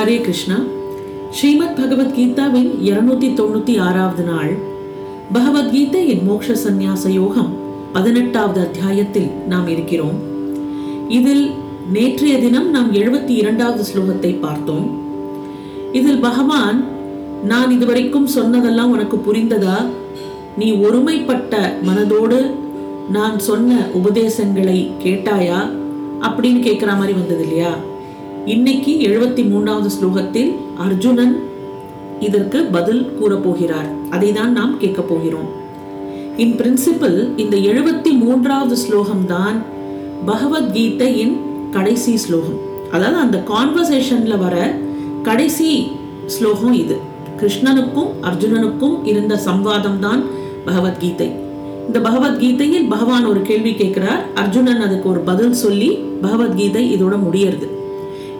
ஹரே கிருஷ்ணா. ஸ்ரீமத் பகவத்கீதாவின் இருநூத்தி தொண்ணூத்தி ஆறாவது நாள். பகவத்கீதையின் மோக்ஷ சந்நியாச யோகம் பதினெட்டாவது அத்தியாயத்தில் நாம் இருக்கிறோம். இதில் நேற்றைய தினம் நாம் எழுபத்தி இரண்டாவது ஸ்லோகத்தை பார்த்தோம். இதில் பகவான் நான் இதுவரைக்கும் சொன்னதெல்லாம் உனக்கு புரிந்ததா? நீ ஒருமைப்பட்ட மனதோடு நான் சொன்ன உபதேசங்களை கேட்டாயா? அப்படின்னு கேட்குற மாதிரி வந்தது இல்லையா இன்னைக்கு எழுபத்தி மூன்றாவது ஸ்லோகத்தில் அர்ஜுனன் இதற்கு பதில் கூறப்போகிறார். அதை தான் நாம் கேட்க போகிறோம். இன் பிரின்சிபல் இந்த எழுபத்தி மூன்றாவது ஸ்லோகம் தான் பகவத்கீதையின் கடைசி ஸ்லோகம். அதாவது அந்த கான்வர்சேஷன்ல வர கடைசி ஸ்லோகம் இது. கிருஷ்ணனுக்கும் அர்ஜுனனுக்கும் இருந்த சம்வாதம் தான் பகவத்கீதை. இந்த பகவத்கீதையில் பகவான் ஒரு கேள்வி கேட்கிறார். அர்ஜுனன் அதுக்கு ஒரு பதில் சொல்லி பகவத்கீதை இதோட முடியறது.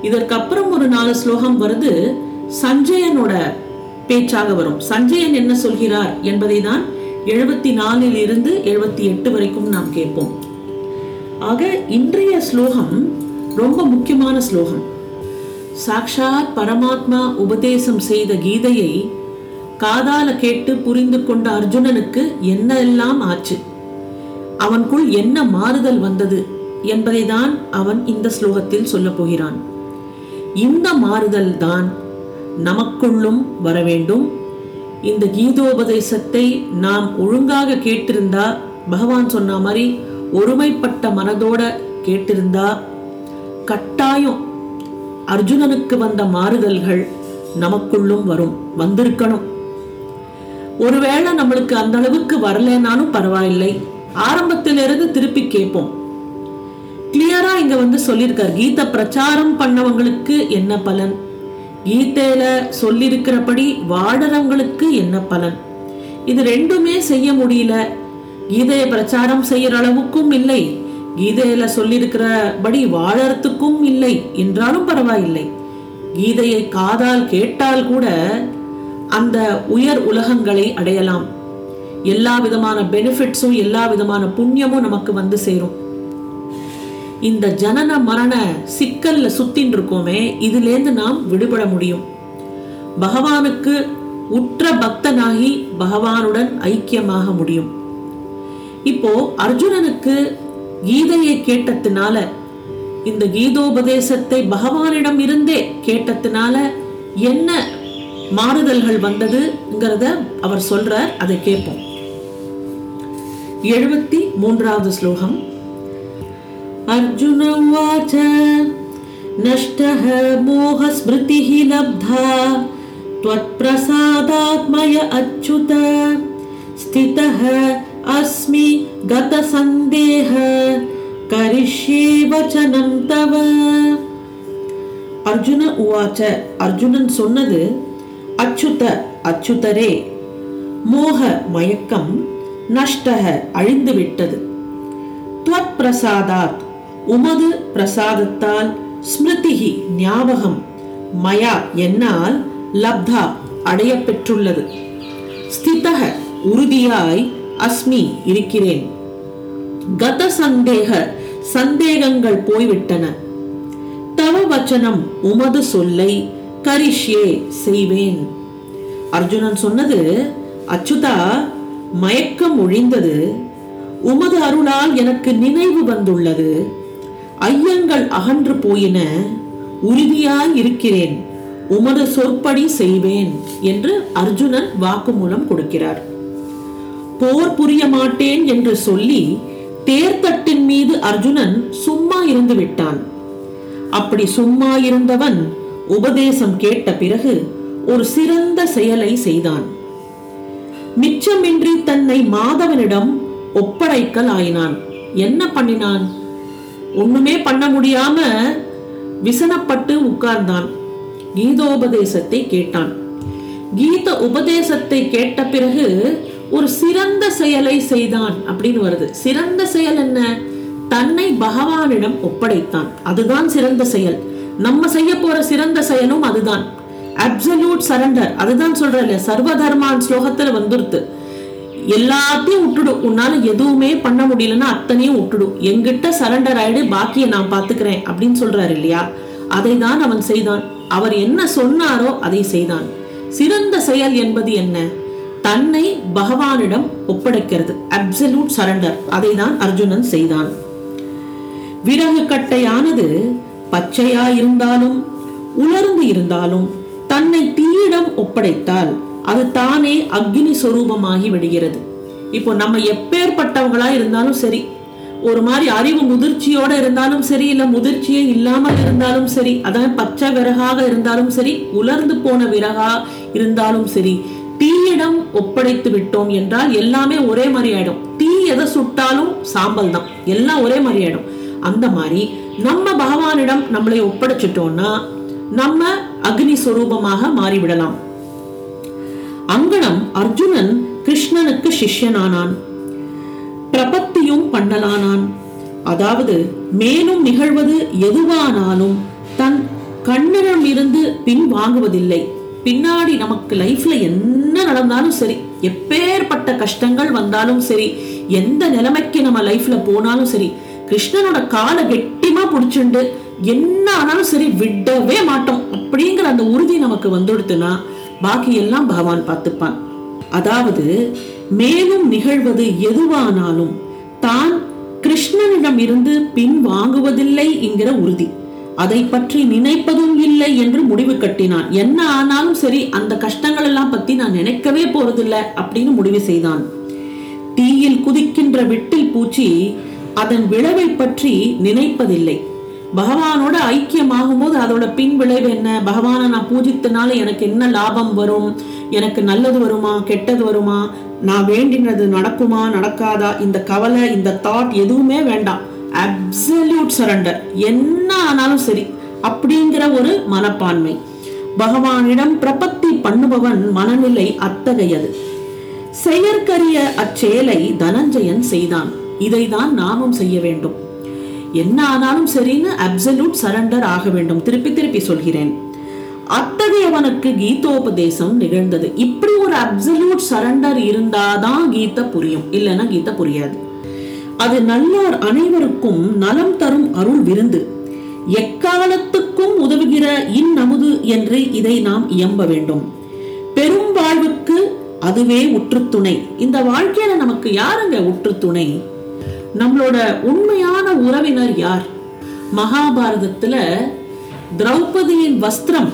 இதற்கப்புறம் ஒரு நாலு ஸ்லோகம் வருது சஞ்சயனோட பேச்சாக வரும். சஞ்சயன் என்ன சொல்கிறார் என்பதை தான் எழுபத்தி நாலில் இருந்து எழுபத்தி எட்டு வரைக்கும் நாம் கேட்போம். ஆக இன்றைய ஸ்லோகம் ரொம்ப முக்கியமான ஸ்லோகம். சாக்ஷாத் பரமாத்மா உபதேசம் செய்த கீதையை காதால கேட்டு புரிந்து கொண்ட அர்ஜுனனுக்கு என்ன எல்லாம் ஆச்சு? அவனுக்குள் என்ன மாறுதல் வந்தது என்பதை தான் அவன் இந்த ஸ்லோகத்தில் சொல்ல போகிறான். இந்த மாறுதல் தான் நமக்குள்ளும் வர வேண்டும் இந்த கீதோபதேசத்தை நாம் ஒழுங்காக கேட்டிருந்தா பகவான் சொன்ன மாதிரி ஒருமைப்பட்ட மனதோட கேட்டிருந்தா கட்டாயம் அர்ஜுனனுக்கு வந்த மாறுதல்கள் நமக்குள்ளும் வரும் வந்திருக்கணும். ஒருவேளை நம்மளுக்கு அந்த அளவுக்கு வரலனாலும் பரவாயில்லை. ஆரம்பத்திலிருந்து திருப்பி கேட்போம். கிளியரா இங்க வந்து சொல்லியிருக்கார். கீதை பிரச்சாரம் பண்ணவங்களுக்கு என்ன பலன்? கீதையில சொல்லியிருக்கிறபடி வாழறவங்களுக்கு என்ன பலன்? இது ரெண்டுமே செய்ய முடியல. கீதையை பிரச்சாரம் செய்யற அளவுக்கும் இல்லை. கீதையில சொல்லியிருக்கிறபடி வாழறதுக்கும் இல்லை. என்றாலும் பரவாயில்லை. கீதையை காதால் கேட்டால் கூட அந்த உயர் உலகங்களை அடையலாம். எல்லா விதமான பெனிஃபிட்ஸும் எல்லா விதமான புண்ணியமும் நமக்கு வந்து சேரும். இந்த ஜனன மரண சிக்கல்ல சுத்தின் இருக்கோமே இதுலேருந்து நாம் விடுபட முடியும். பகவானுக்கு உற்ற பக்தனாகி பகவானுடன் ஐக்கியமாக முடியும். இப்போ அர்ஜுனனுக்கு கீதையை கேட்டதுனால இந்த கீதோபதேசத்தை பகவானிடம் இருந்தே கேட்டதுனால என்ன மாறுதல்கள் வந்ததுங்கிறத அவர் சொல்றார் அதை கேட்போம். எழுபத்தி மூன்றாவது ஸ்லோகம். अर्जुन उवाच नष्टः मोहस्मृतिः लब्धा त्वत्प्रसादात्मय अच्युत स्थितः अस्मि गतसन्देह करिष्ये वचनं तव அர்ஜுன உவாச்ச அர்ஜுனன் சொன்னது அச்சுத அச்சுதரே மோக மயக்கம் நஷ்டக அழிந்து விட்டது துவத் பிரசாதாத் உமது பிரசாதத்தால் ஸ்மிருதிகி ஞாபகம். மயா என்னால் லப்தா அடைய பெற்றுள்ளது ஸ்திதக உறுதியாய் அஸ்மி இருக்கிறேன். கத சந்தேக சந்தேகங்கள் போய்விட்டன. தவ வச்சனம் உமது சொல்லை கரிஷ்யே செய்வேன். அர்ஜுனன் சொன்னது அச்சுதா மயக்கம் ஒழிந்தது. உமது அருளால் எனக்கு நினைவு வந்துள்ளது. ஐயங்கள் அகன்று போயின உறுதியாய் இருக்கிறேன் உமது சொற்படி செய்வேன் என்று அர்ஜுனன் வாக்குமூலம் கொடுக்கிறார். போர் புரிய மாட்டேன் என்று சொல்லி தேர்தட்டின் மீது அர்ஜுனன் சும்மா இருந்து விட்டான். அப்படி சும்மா இருந்தவன் உபதேசம் கேட்ட பிறகு ஒரு சிறந்த செயலை செய்தான். மிச்சமின்றி தன்னை மாதவனிடம் ஒப்படைக்கல் ஆயினான் என்ன பண்ணினான்? ஒண்ணுமே பண்ண முடியாம விசனப்பட்டு உட்கார்ந்தான். கீதோபதேசத்தை கேட்டான். கீத உபதேசத்தை கேட்ட பிறகு ஒரு சிறந்த செயலை செய்தான் அப்படின்னு வருது. சிறந்த செயல் என்ன? தன்னை பகவானிடம் ஒப்படைத்தான். அதுதான் சிறந்த செயல். நம்ம செய்ய போற சிறந்த செயலும் அதுதான். அப்சல்யூட் சரண்டர் அதுதான் சொல்றல சர்வதர்மான் ஸ்லோகத்துல வந்துருத்து. எல்லாத்தையும் விட்டுடும் உன்னால எதுவுமே பண்ண முடியலன்னா அத்தனையும் விட்டுடும் எங்கிட்ட சரண்டர் ஆயிடு பாக்கியை நான் பாத்துக்கிறேன் அப்படின்னு சொல்றாரு இல்லையா? அதை தான் அவன் செய்தான். அவர் என்ன சொன்னாரோ அதை செய்தான். சிறந்த செயல் என்பது என்ன? தன்னை பகவானிடம் ஒப்படைக்கிறது. அப்சல்யூட் சரண்டர் அதை தான் அர்ஜுனன் செய்தான். விறகு கட்டையானது பச்சையா இருந்தாலும் உலர்ந்து இருந்தாலும் தன்னை தீயிடம் ஒப்படைத்தால் அது தானே அக்னி சொரூபமாகி விடுகிறது. இப்போ நம்ம எப்பேற்பட்டவங்களா இருந்தாலும் சரி ஒரு மாதிரி அறிவு முதிர்ச்சியோட இருந்தாலும் சரி இல்ல முதிர்ச்சியே இல்லாமல் இருந்தாலும் சரி அதான் பச்சை விறகாக இருந்தாலும் சரி உலர்ந்து போன விறகா இருந்தாலும் சரி தீயிடம் ஒப்படைத்து விட்டோம் என்றால் எல்லாமே ஒரே மாதிரி ஆயிடும். தீ எதை சுட்டாலும் சாம்பல் தான் எல்லாம் ஒரே மாதிரி ஆயிடும். அந்த மாதிரி நம்ம பகவானிடம் நம்மளை ஒப்படைச்சிட்டோம்னா நம்ம அக்னி சுரூபமாக மாறிவிடலாம். அங்கனம் அர்ஜுனன் கிருஷ்ணனுக்கு சிஷ்யனானான். பிரபத்தியும் பண்ணலானான் அதாவது மேலும் நிகழ்வது எதுவானாலும் தன் கண்ணனிடம் இருந்து பின் வாங்குவதில்லை. பின்னாடி நமக்கு லைஃப்ல என்ன நடந்தாலும் சரி எப்பேற்பட்ட கஷ்டங்கள் வந்தாலும் சரி எந்த நிலைமைக்கு நம்ம லைஃப்ல போனாலும் சரி கிருஷ்ணனோட காலை கெட்டிமா பிடிச்சிண்டு என்ன ஆனாலும் சரி விடவே மாட்டோம். அப்படிங்கிற அந்த உறுதி நமக்கு வந்துடுத்துனா பாக்கியெல்லாம் பகவான் பார்த்துப்பான். அதாவது மேலும் நிகழ்வது எதுவானாலும் தான் கிருஷ்ணனிடம் இருந்து பின் வாங்குவதில்லை என்கிற உறுதி. அதை பற்றி நினைப்பதும் இல்லை என்று முடிவு கட்டினான். என்ன ஆனாலும் சரி அந்த கஷ்டங்கள் எல்லாம் பத்தி நான் நினைக்கவே போறதில்லை அப்படின்னு முடிவு செய்தான். தீயில் குதிக்கின்ற வெட்டில் பூச்சி அதன் விளைவை பற்றி நினைப்பதில்லை. பகவானோட ஐக்கியமாகும் போது அதோட பின் விளைவு என்ன? பகவானை நான் பூஜித்தனால எனக்கு என்ன லாபம் வரும்? எனக்கு நல்லது வருமா? கெட்டது வருமா? நான் வேண்டினது நடக்குமா? நடக்காதா? இந்த கவலை இந்த தாட் எதுவுமே வேண்டாம். அப்சல்யூட் சரண்டர் என்ன ஆனாலும் சரி. அப்படிங்கிற ஒரு மனப்பான்மை. பகவானிடம் பிரபத்தி பண்ணுபவன் மனநிலை அத்தகையது. செயற்கரிய அச்செயலை தனஞ்சயன் செய்தான். இதைதான் நாமும் செய்ய வேண்டும். என்ன ஆனாலும் சரின்னு அப்சல்யூட் சரண்டர் ஆக வேண்டும். திருப்பி திருப்பி சொல்கிறேன். அத்தகையவனுக்கு கீதோபதேசம் நிகழ்ந்தது. இப்படி ஒரு அப்சல்யூட் சரண்டர் இருந்தாதான் கீத புரியும். இல்லைன்னா கீத புரியாது. அது நல்லோர் அனைவருக்கும் நலம் தரும் அருள் விருந்து. எக்காலத்துக்கும் உதவுகிற இந்நமுது என்று இதை நாம் இயம்ப வேண்டும். பெரும் வாழ்வுக்கு அதுவே உற்றுத்துணை. இந்த வாழ்க்கையில நமக்கு யாருங்க உற்றுத்துணை? நம்மளோட உண்மையான உறவினர் யார்? மகாபாரதத்துல திரௌபதியின் வஸ்திரம்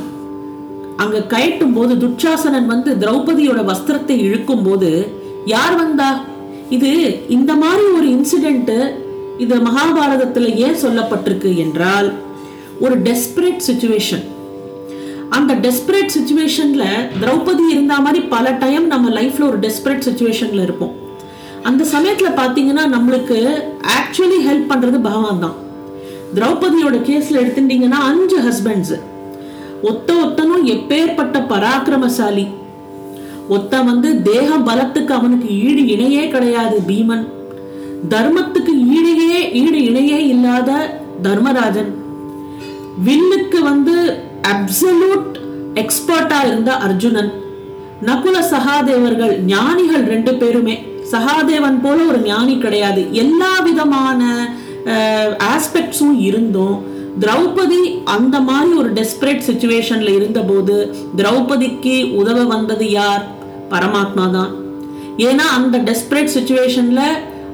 அங்க கயட்டும் போது துட்சாசனன் வந்து திரௌபதியோட வஸ்திரத்தை இழுக்கும் போது யார் வந்தா? இது இந்த மாதிரி ஒரு இன்சிடென்ட் இது மகாபாரதத்துல ஏன் சொல்லப்பட்டிருக்கு என்றால் ஒரு டெஸ்பரேட் சுச்சுவேஷன் அந்த டெஸ்பரேட் சுச்சுவேஷன்ல திரௌபதி இருந்த மாதிரி பல டைம் நம்ம லைஃப்ல ஒரு டெஸ்பரேட் சுச்சுவேஷன்ல இருப்போம். அந்த சமயத்துல பாத்தீங்கன்னா நம்மளுக்கு ஆக்சுவலி ஹெல்ப் பண்றது பகவான் தான். திரௌபதியோட கேஸ்ல எடுத்துட்டீங்கன்னா அஞ்சு ஹஸ்பண்ட்ஸ் ஒத்த ஒத்தனும் எப்பேற்பட்ட பராக்கிரமசாலி. ஒத்த வந்து தேக பலத்துக்கு அவனுக்கு ஈடு இணையே கிடையாது பீமன். தர்மத்துக்கு ஈடையே ஈடு இணையே இல்லாத தர்மராஜன். வில்லுக்கு வந்து அப்சல்யூட் எக்ஸ்பர்ட்டா இருந்த அர்ஜுனன். நகுல சகாதேவர்கள் ஞானிகள் ரெண்டு பேருமே. சகாதேவன் போல ஒரு ஞானி கிடையாது. எல்லா விதமான ஆஸ்பெக்ட்ஸும் இருந்தும் திரௌபதி அந்த மாதிரி ஒரு டெஸ்பரேட் சுச்சுவேஷன்ல இருந்தபோது திரௌபதிக்கு உதவ வந்தது யார்? பரமாத்மா தான். ஏன்னா அந்த டெஸ்பரேட் சுச்சுவேஷன்ல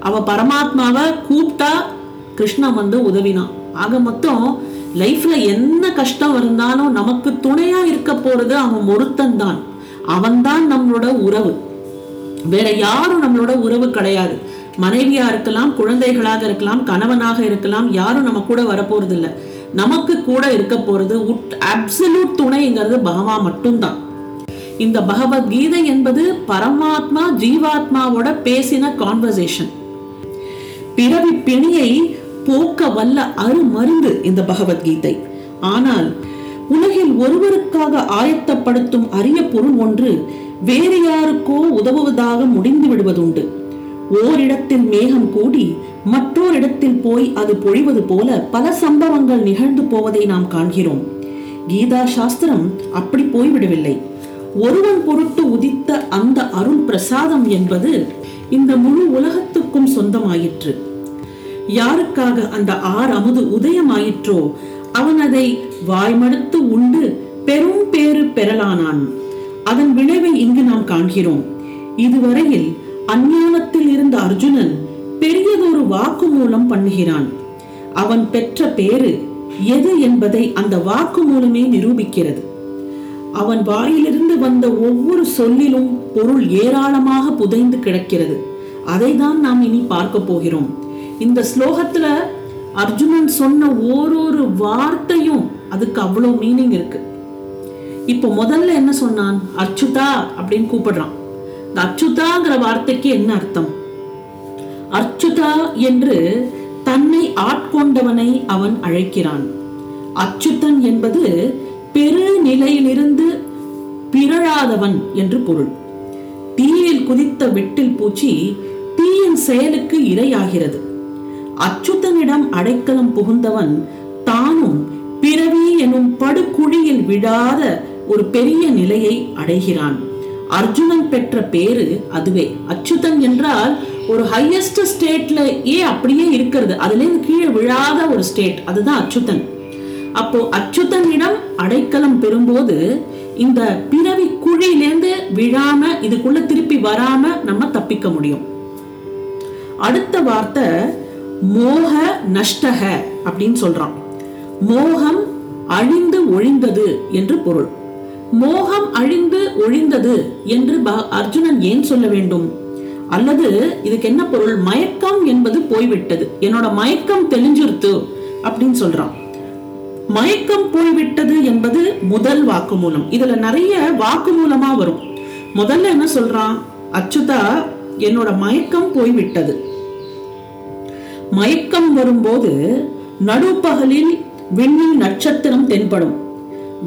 அவ பரமாத்மாவை கூப்பிட்டா கிருஷ்ணன் வந்து உதவினான். ஆக மொத்தம் லைஃப்ல என்ன கஷ்டம் இருந்தாலும் நமக்கு துணையா இருக்க போறது அவன் ஒருத்தன் தான். அவன்தான் நம்மளோட உறவு. வேற யாரும் நம்மளோட உறவு கிடையாது. மனைவியா இருக்கலாம் குழந்தைகளாக இருக்கலாம் கணவனாக இருக்கலாம் யாரும் நம்ம கூட வரப்போறது இல்ல நமக்கு கூட இருக்க போறது அப்சல்யூட் துணைங்கிறது பகவா மட்டும்தான். இந்த பகவத்கீதை என்பது பரமாத்மா ஜீவாத்மாவோட பேசின கான்வர்சேஷன் பிறவி பிணியை போக்க வல்ல அருமருந்து இந்த பகவத்கீதை. ஆனால் உலகில் ஒருவருக்காக ஆயத்தப்படுத்தும் அரிய பொருள் ஒன்று வேறு யாருக்கோ உதவுவதாக முடிந்து விடுவதுண்டு. ஓரிடத்தில் மேகம் கூடி மற்றோரிடத்தில் போய் அது பொழிவது போல பல சம்பவங்கள் நிகழ்ந்து போவதை நாம் காண்கிறோம். கீதா சாஸ்திரம் அப்படி போய்விடவில்லை. ஒருவன் பொருட்டு உதித்த அந்த அருள் பிரசாதம் என்பது இந்த முழு உலகத்துக்கும் சொந்தமாயிற்று. யாருக்காக அந்த ஆர் அமுது உதயமாயிற்றோ அவன் அதை வாய்மடுத்து உண்டு பெறலானான். அதன் விளைவை இங்கு நாம் காண்கிறோம். இதுவரையில் அஞ்ஞானத்தில் இருந்த அர்ஜுனன் பெரியதொரு வாக்கு மூலம் பண்ணுகிறான். அவன் பெற்ற பேரு எது என்பதை அந்த வாக்கு மூலமே நிரூபிக்கிறது. அவன் வாயிலிருந்து வந்த ஒவ்வொரு சொல்லிலும் பொருள் ஏராளமாக புதைந்து கிடக்கிறது. அதை தான் நாம் இனி பார்க்க போகிறோம். இந்த ஸ்லோகத்துல அர்ஜுனன் சொன்ன ஓரொரு வார்த்தையும் அதுக்கு அவ்வளோ மீனிங் இருக்கு. இப்போ முதல்ல என்ன சொன்னான்? அச்சுதா அப்படின்னு கூப்பிடுறான். இந்த அச்சுதாங்கிற வார்த்தைக்கு என்ன அர்த்தம்? அச்சுதா என்று தன்னை ஆட்கொண்டவனை அவன் அழைக்கிறான். அச்சுத்தன் என்பது பெரு நிலையிலிருந்து பிறழாதவன் என்று பொருள். தீயில் குதித்த வெட்டில் பூச்சி தீயின் செயலுக்கு இரையாகிறது. அச்சுத்தனிடம் அடைக்கலம் புகுந்தவன் தானும் பிறவி எனும் படுகுழியில் விழாத ஒரு பெரிய நிலையை அடைகிறான். அர்ஜுனன் பெற்ற பேரு அதுவே. அச்சுதன் என்றால் ஒரு ஹையஸ்ட் ஸ்டேட்ல ஏ அப்படியே இருக்கிறது. அதுலேருந்து கீழே விழாத ஒரு ஸ்டேட் அதுதான் அச்சுதன். அப்போ அச்சுதனிடம் அடைக்கலம் பெறும்போது இந்த பிறவி குழியிலேருந்து விழாம இதுக்குள்ள திருப்பி வராம நம்ம தப்பிக்க முடியும். அடுத்த வார்த்தை மோக நஷ்டக அப்படின்னு சொல்றான் மோகம் அழிந்து ஒழிந்தது என்று பொருள். மோகம் அழிந்து ஒழிந்தது என்று அர்ஜுனன் ஏன் சொல்ல வேண்டும்? அல்லது இதுக்கு என்ன பொருள்? மயக்கம் என்பது போய்விட்டது. என்னோட மயக்கம் தெளிஞ்சிருத்து அப்படின்னு சொல்றான். மயக்கம் போய்விட்டது என்பது முதல் வாக்குமூலம். இதுல நிறைய வாக்குமூலமா வரும். முதல்ல என்ன சொல்றான்? அச்சுதா என்னோட மயக்கம் போய்விட்டது. மயக்கம் வரும்போது நடுப்பகலில் விண்ணில் நட்சத்திரம் தென்படும்.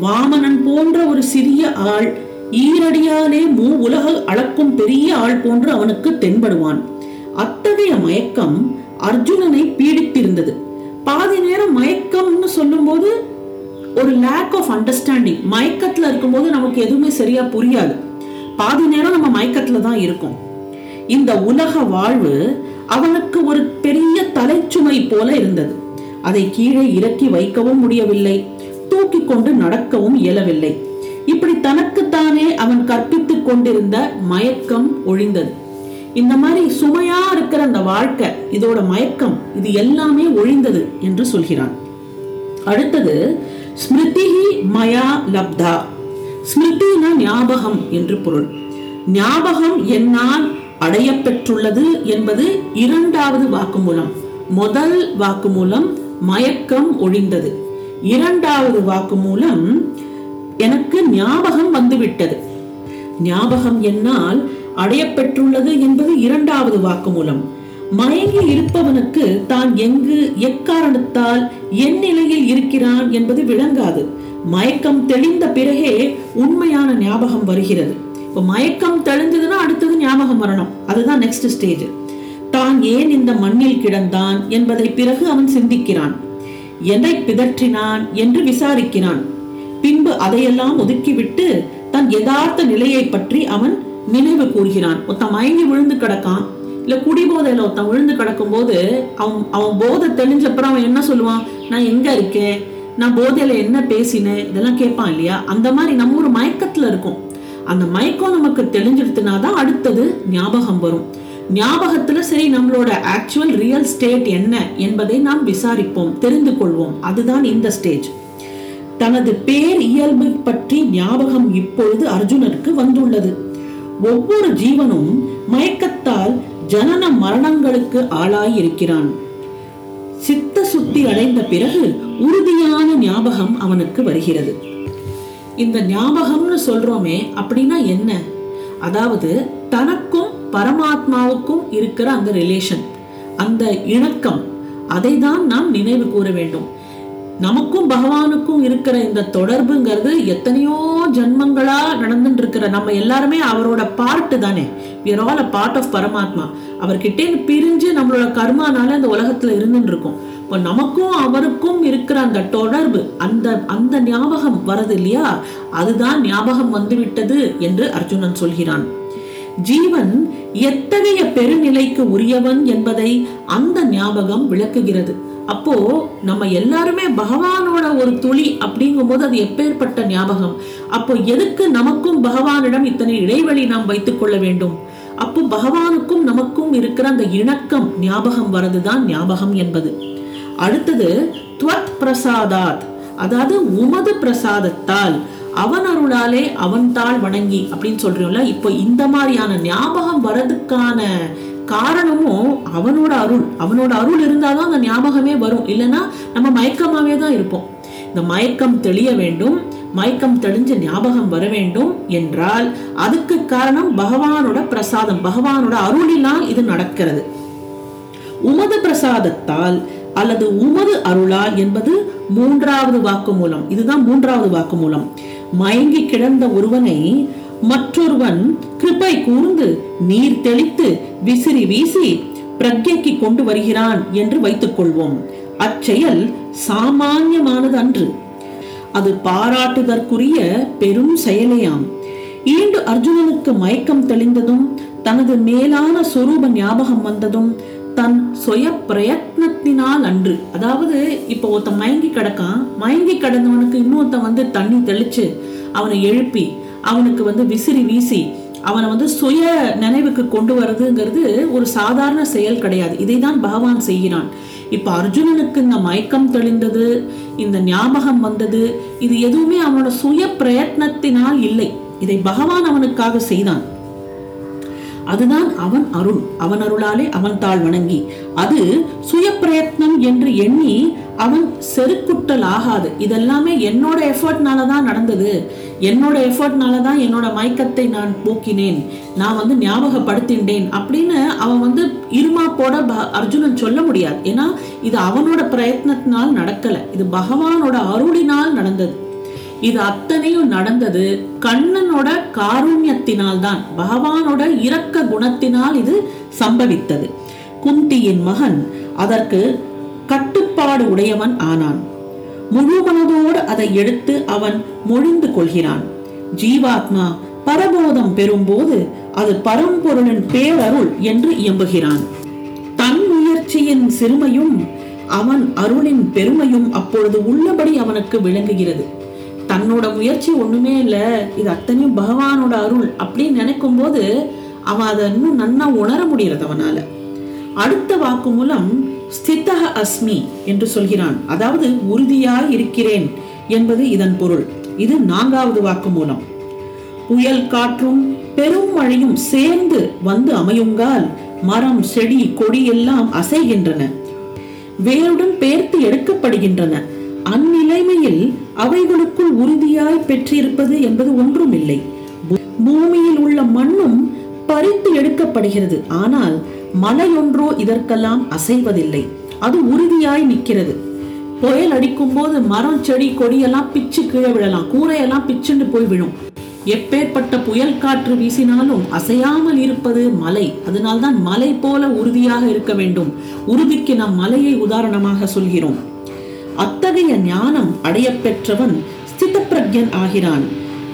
வாமனன் போன்ற ஒரு சிறிய ஆள் ஈரடியாலே மூ உலக அளக்கும் பெரிய ஆள் போன்று அவனுக்கு தென்படுவான். அத்தகைய மயக்கம் அர்ஜுனனை பீடித்திருந்தது. பாதி நேரம் மயக்கம்னு சொல்லும்போது ஒரு லேக் ஆஃப் அண்டர்ஸ்டாண்டிங் மயக்கத்துல இருக்கும்போது நமக்கு எதுவுமே சரியா புரியாது. பாதி நேரம் நம்ம மயக்கத்துல தான் இருக்கும். இந்த உலக வாழ்வு அவனுக்கு ஒரு பெரிய தலைச்சுமை போல இருந்தது. அதை கீழே இறக்கி வைக்கவும் முடியவில்லை. கொண்டு நடக்கவும் இயலவில்லை. இப்படி தனக்குத்தானே அவன் கற்பித்துக் கொண்டிருந்த மயக்கம் ஒழிந்தது. இந்த மாதிரி சுமையா இருக்கிற அந்த வாழ்க்கை இதோட மயக்கம் இது எல்லாமே ஒழிந்தது என்று சொல்கிறான். அடுத்தது ஸ்மிருதிஹி மயா லப்தா. ஸ்மிருதினா ஞாபகம் என்று பொருள். ஞாபகம் என்னால் அடையப்பெற்றுள்ளது என்பது இரண்டாவது வாக்குமூலம். முதல் வாக்குமூலம் மயக்கம் ஒழிந்தது. இரண்டாவது வாக்கு மூலம் எனக்கு ஞாபகம் வந்துவிட்டது. ஞாபகம் என்னால் அடையப்பெற்றுள்ளது என்பது இரண்டாவது வாக்குமூலம் மயங்கி இருப்பவனுக்கு தான் எங்கு எக்காரணத்தால் என் நிலையில் இருக்கிறான் என்பது விளங்காது. மயக்கம் தெளிந்த பிறகே உண்மையான ஞாபகம் வருகிறது. இப்போ மயக்கம் தெளிஞ்சதுன்னா அடுத்தது ஞாபகம் வரணும். அதுதான் நெக்ஸ்ட் ஸ்டேஜ் தான் ஏன் இந்த மண்ணில் கிடந்தான் என்பதை பிறகு அவன் சிந்திக்கிறான். எதை பிதற்றினான் என்று விசாரிக்கிறான். பின்பு அதையெல்லாம் ஒதுக்கிவிட்டு தன் யதார்த்த நிலையை பற்றி அவன் நினைவு கூறுகிறான். ஒருத்தன் மயங்கி விழுந்து கிடக்கான். இல்ல குடிபோதையில ஒருத்தன் விழுந்து கிடக்கும் போது அவன் அவன் போதை தெளிஞ்சப்புறம் அவன் என்ன சொல்லுவான்? நான் எங்க இருக்கேன்? நான் போதையில என்ன பேசினேன் இதெல்லாம் கேட்பான் இல்லையா? அந்த மாதிரி நம்ம ஒரு மயக்கத்துல இருக்கும். அந்த மயக்கம் நமக்கு தெளிஞ்சிடுத்துனாதான் அடுத்தது ஞாபகம் வரும். ஞாபகத்துல சரி நம்மளோட ஆக்சுவல் ரியல் ஸ்டேட் என்ன என்பதை நாம் விசாரிப்போம் தெரிந்து கொள்வோம். அதுதான் இந்த ஸ்டேஜ் தனது பேர் இயல்பு பற்றி ஞாபகம் இப்பொழுது அர்ஜுனருக்கு வந்துள்ளது. ஒவ்வொரு ஜீவனும் மயக்கத்தால் ஜனன மரணங்களுக்கு ஆளாயிருக்கிறான். சித்த சுத்தி அடைந்த பிறகு உறுதியான ஞாபகம் அவனுக்கு வருகிறது. இந்த ஞாபகம்னு சொல்றோமே அப்படின்னா என்ன? அதாவது தனக்கும் பரமாத்மாவுக்கும் இருக்கிற அந்த ரிலேஷன் அந்த இணக்கம் அதை தான் நாம் நினைவு கூற வேண்டும். நமக்கும் பகவானுக்கும் இருக்கிற இந்த தொடர்புங்கிறது எத்தனையோ ஜன்மங்களா நடந்துட்டு இருக்கிற நம்ம எல்லாருமே அவரோட பார்ட்டு தானே. We're all a part of paramatma அவர்கிட்டே பிரிஞ்சு நம்மளோட கர்மானால அந்த உலகத்துல இருந்துட்டு இருக்கோம் இப்போ நமக்கும் அவருக்கும் இருக்கிற அந்த தொடர்பு அந்த அந்த ஞாபகம் வருது இல்லையா? அதுதான் ஞாபகம் வந்துவிட்டது என்று அர்ஜுனன் சொல்கிறான். ஜீவன் எத்தகைய பெருநிலைக்கு உரியவன் என்பதை அந்த ஞாபகம் விளக்குகிறது. அப்போ நம்ம எல்லாருமே பகவானோட ஒரு துளி அப்படிங்கும்போது அது எப்பேற்பட்ட ஞாபகம்? அப்போ எதுக்கு நமக்கும் பகவானிடம் இத்தனை இடைவெளி நாம் வைத்துக் கொள்ள வேண்டும்? அப்போ பகவானுக்கும் நமக்கும் இருக்கிற அந்த இணக்கம் ஞாபகம் வரதுதான் ஞாபகம் என்பது. அடுத்தது துவத் பிரசாதாத். அதாவது உமது பிரசாதத்தால் அவன் அருளாலே அவன் தாள் வணங்கி அப்படின்னு சொல்றோம்ல இப்போ இந்த மாதிரியான ஞாபகம் வரதுக்கான காரணமும் அவனோட அருள். அவனோட அருள் இருந்தாதான் அந்த ஞாபகமே வரும். இல்லைன்னா நம்ம மயக்கமாவே தான் இருப்போம். இந்த மயக்கம் தெளிய வேண்டும். மயக்கம் தெளிஞ்ச ஞாபகம் வர வேண்டும் என்றால் அதுக்கு காரணம் பகவானோட பிரசாதம். பகவானோட அருளினால் இது நடக்கிறது. உமது பிரசாதத்தால் அல்லது உமது அருளால் என்பது மூன்றாவது வாக்கு மூலம் இதுதான் மூன்றாவது வாக்கு மூலம் மயங்கி கிடந்த ஒருவனை மற்றொருவன் கிருபை கூர்ந்து நீர் தெளித்து விசிறி வீசி பிரக்யக்கு கொண்டு வருகிறான் என்று வைத்துக் கொள்வோம் அச்செயல் சாமானியமானது அன்று அது பாராட்டுதற்குரிய பெரும் செயலையாம். ஈண்டு அர்ஜுனனுக்கு மயக்கம் தெளிந்ததும் தனது மேலான சொரூப ஞாபகம் வந்ததும் தன் சுய பிரயத்னத்தினால் அன்று அதாவது இப்போ ஒருத்தன் மயங்கி கிடக்கான் மயங்கி கிடந்தவனுக்கு இன்னொருத்த வந்து தண்ணி தெளிச்சு அவனை எழுப்பி அவனுக்கு வந்து விசிறி வீசி அவனை வந்து சுய நினைவுக்கு கொண்டு வர்றதுங்கிறது ஒரு சாதாரண செயல் கிடையாது. இதை தான் பகவான் செய்கிறான். இப்ப அர்ஜுனனுக்கு இந்த மயக்கம் தெளிந்தது இந்த ஞாபகம் வந்தது இது எதுவுமே அவனோட சுய பிரயத்னத்தினால் இல்லை. இதை பகவான் அவனுக்காக செய்தான். அதுதான் அவன் அருள். அவன் அருளாலே அவன் தாழ் வணங்கி அது சுய பிரயத்னம் என்று எண்ணி அவன் செருக்குட்டல் ஆகாது இதெல்லாமே என்னோட எஃபர்ட்னால தான் நடந்தது. என்னோட எஃபர்ட்னால தான் என்னோட மயக்கத்தை நான் போக்கினேன். நான் வந்து ஞாபகப்படுத்தின்றேன் அப்படின்னு அவன் வந்து இருமாப்போட அர்ஜுனன் சொல்ல முடியாது. ஏன்னா இது அவனோட பிரயத்னத்தினால் நடக்கல. இது பகவானோட அருளினால் நடந்தது. இது அத்தனையும் நடந்தது கண்ணனோட காருண்யத்தினால் தான் பகவானோட இரக்க குணத்தினால் இது சம்பவித்தது. குந்தியின் மகன் அதற்கு கட்டுப்பாடு உடையவன் ஆனான். முழு மனதோடு அதை எடுத்து அவன் மொழிந்து கொள்கிறான். ஜீவாத்மா பரபோதம் பெறும்போது அது பரம்பொருளின் பேரருள் என்று இயம்புகிறான். தன் முயற்சியின் சிறுமையும் அவன் அருளின் பெருமையும் அப்பொழுது உள்ளபடி அவனுக்கு விளங்குகிறது. தன்னோட முயற்சி ஒண்ணுமே இல்ல இது அத்தனையும் பகவானோட அருள் அப்படின்னு நினைக்கும் போது அவன் அதை இன்னும் நன்னா உணர முடிகிறது அவனால. அடுத்த வாக்கு மூலம் ஸ்தித்தக அஸ்மி என்று சொல்கிறான். அதாவது உறுதியாய் இருக்கிறேன் என்பது இதன் பொருள். இது நான்காவது வாக்கு மூலம். புயல் காற்றும் பெரும் மழையும் சேர்ந்து வந்து அமையுங்கால் மரம் செடி கொடி எல்லாம் அசைகின்றன. வேருடன் பேர்த்து எடுக்கப்படுகின்றன. அந்நிலைமையில் அவைகளுக்குள் உறுதியாய் பெற்றிருப்பது என்பது ஒன்றுமில்லை. இல்லை பூமியில் உள்ள மண்ணும் பறித்து எடுக்கப்படுகிறது. ஆனால் மலையொன்றோ இதற்கெல்லாம் அசைவதில்லை. அது உறுதியாய் நிற்கிறது. புயல் அடிக்கும் போது மரம் செடி கொடியெல்லாம் பிச்சு கீழே விழலாம். கூரையெல்லாம் பிச்சுண்டு போய் விழும். எப்பேற்பட்ட புயல் காற்று வீசினாலும் அசையாமல் இருப்பது மலை. அதனால்தான் மலை போல உறுதியாக இருக்க வேண்டும். உறுதிக்கு நாம் மலையை உதாரணமாக சொல்கிறோம். அத்தகைய ஞானம் அடையப்பெற்றவன் பெற்றவன் ஸ்திதப்பிரக்யன் ஆகிறான்.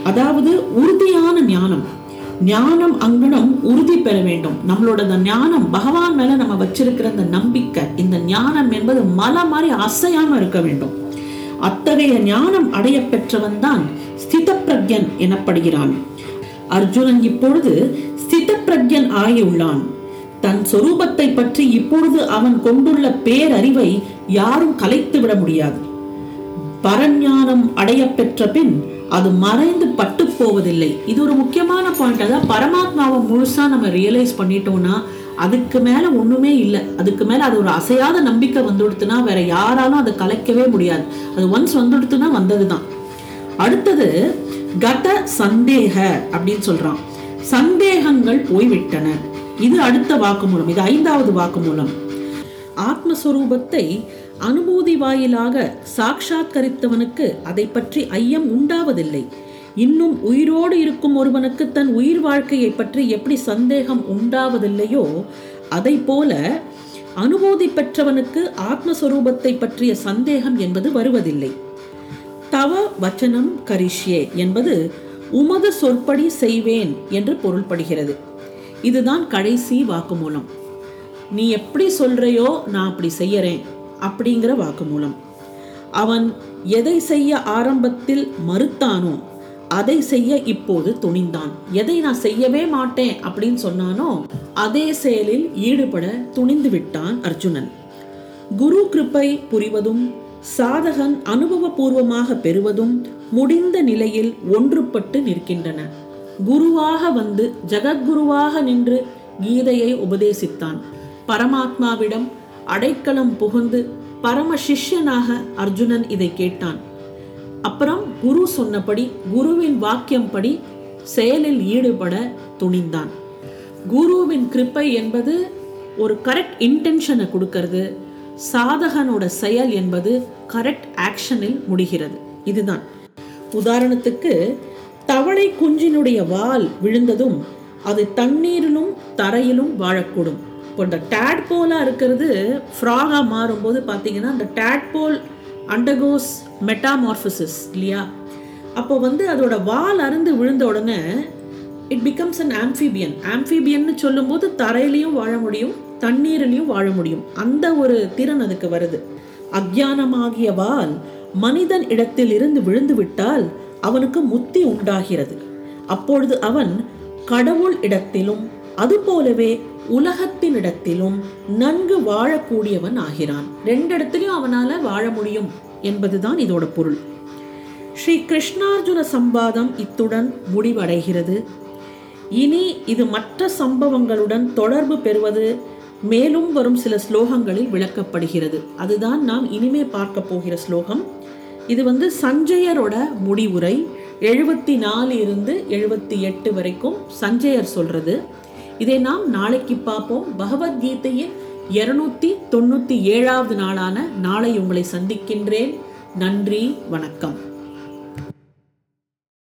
அதாவது உறுதியான ஞானம். ஞானம் அங்கனம் பெற வேண்டும். நம்மளோட அந்த ஞானம் பகவான் மேல நம்ம வச்சிருக்கிற அந்த நம்பிக்கை இந்த ஞானம் என்பது மலை மாதிரி அசையாம இருக்க வேண்டும். அத்தகைய ஞானம் அடைய பெற்றவன் தான் ஸ்தித பிரஜன் எனப்படுகிறான். அர்ஜுனன் இப்பொழுது ஸ்தித பிரஜன் ஆகியுள்ளான். தன் சொரூபத்தை பற்றி இப்பொழுது அவன் கொண்டுள்ள பேரறிவை யாரும் கலைத்து விட முடியாது. பரஞானம் அடைய பெற்ற பின் அது மறைந்து பட்டு போவதில்லை. இது ஒரு முக்கியமான பாயிண்ட் அதாவது பரமாத்மாவை முழுசா நம்ம ரியலைஸ் பண்ணிட்டோம்னா அதுக்கு மேல ஒண்ணுமே இல்லை. அதுக்கு மேல அது ஒரு அசையாத நம்பிக்கை வந்துடுத்துனா வேற யாராலும் அதை கலைக்கவே முடியாது. அது ஒன்ஸ் வந்துடுத்துனா வந்ததுதான். அடுத்தது கத சந்தேக அப்படின்னு சொல்றான். சந்தேகங்கள் போய்விட்டன. இது அடுத்த வாக்குமூலம். இது ஐந்தாவது வாக்குமூலம். ஆத்மஸ்வரூபத்தை அனுபூதி வாயிலாக சாட்சாத்கரித்தவனுக்கு அதை பற்றி ஐயம் உண்டாவதில்லை. இன்னும் உயிரோடு இருக்கும் ஒருவனுக்கு தன் உயிர் வாழ்க்கையை பற்றி எப்படி சந்தேகம் உண்டாவதில்லையோ அதை போல அனுபூதி பெற்றவனுக்கு ஆத்மஸ்வரூபத்தை பற்றிய சந்தேகம் என்பது வருவதில்லை. தவ வச்சனம் கரிஷ்யே என்பது உமது சொற்படி செய்வேன் என்று பொருள்படுகிறது. இதுதான் கடைசி வாக்குமூலம். நீ எப்படி சொல்றையோ நான் அப்படி செய்யறேன். அப்படிங்கிற வாக்குமூலம். அவன் எதை செய்ய ஆரம்பத்தில் மறுத்தானோ அதை செய்ய இப்போது துணிந்தான். எதை நான் செய்யவே மாட்டேன் அப்படின்னு சொன்னானோ அதே செயலில் ஈடுபட துணிந்து விட்டான் அர்ஜுனன். குரு கிருப்பை புரிவதும் சாதகன் அனுபவபூர்வமாக பெறுவதும் முடிந்த நிலையில் ஒன்றுபட்டு நிற்கின்றன. குருவாக வந்து ஜகத்குருவாக நின்று கீதையை உபதேசித்தான். பரமாத்மாவிடம் அடைக்கலம் புகுந்து பரம சிஷ்யனாக அர்ஜுனன் இதை கேட்டான். அப்புறம் குரு சொன்னபடி குருவின் வாக்கியம் படி செயலில் ஈடுபட துணிந்தான். குருவின் கிருப்பை என்பது ஒரு கரெக்ட் இன்டென்ஷனை கொடுக்கறது. சாதகனோட செயல் என்பது கரெக்ட் ஆக்ஷனில் முடிகிறது. இதுதான். உதாரணத்துக்கு தவளை குஞ்சினுடைய வால் விழுந்ததும் அது தண்ணீரிலும் தரையிலும் வாழக்கூடும். இப்போ இந்த டேட்போலாக இருக்கிறது ஃப்ராகாக மாறும்போது பார்த்தீங்கன்னா அந்த டேட்போல் அண்டர்கோஸ் மெட்டாமார்ஃபிசஸ் இல்லையா? அப்போ வந்து அதோட வால் அருந்து விழுந்த உடனே இட் பிகம்ஸ் அன் ஆம்ஃபிபியன் ஆம்ஃபிபியன்னு சொல்லும்போது தரையிலையும் வாழ முடியும் தண்ணீரிலையும் வாழ முடியும். அந்த ஒரு திறன் அதுக்கு வருது. அக்ஞானமாகிய வால் மனிதன் இடத்தில் இருந்து விழுந்து விட்டால் அவனுக்கு முத்தி உண்டாகிறது. அப்பொழுது அவன் கடவுள் இடத்திலும் அதுபோலவே உலகத்தினிடத்திலும் நன்கு வாழக்கூடியவன் ஆகிறான். ரெண்டு இடத்துலையும் அவனால வாழ முடியும் என்பதுதான் இதோட பொருள். ஸ்ரீ கிருஷ்ணார்ஜுன சம்பாதம் இத்துடன் முடிவடைகிறது. இனி இது மற்ற சம்பவங்களுடன் தொடர்பு பெறுவது மேலும் வரும் சில ஸ்லோகங்களில் விளக்கப்படுகிறது. அதுதான் நாம் இனிமே பார்க்க போகிற ஸ்லோகம். இது வந்து சஞ்சயரோட முடிவுரை. எழுபத்தி நாலு இருந்து எழுபத்தி எட்டு வரைக்கும் சஞ்சயர் சொல்றது. இதை நாம் நாளைக்கு பார்ப்போம். பகவத்கீதையின் இருநூத்தி தொண்ணூத்தி ஏழாவது நாளான நாளை உங்களை சந்திக்கின்றேன். நன்றி வணக்கம்.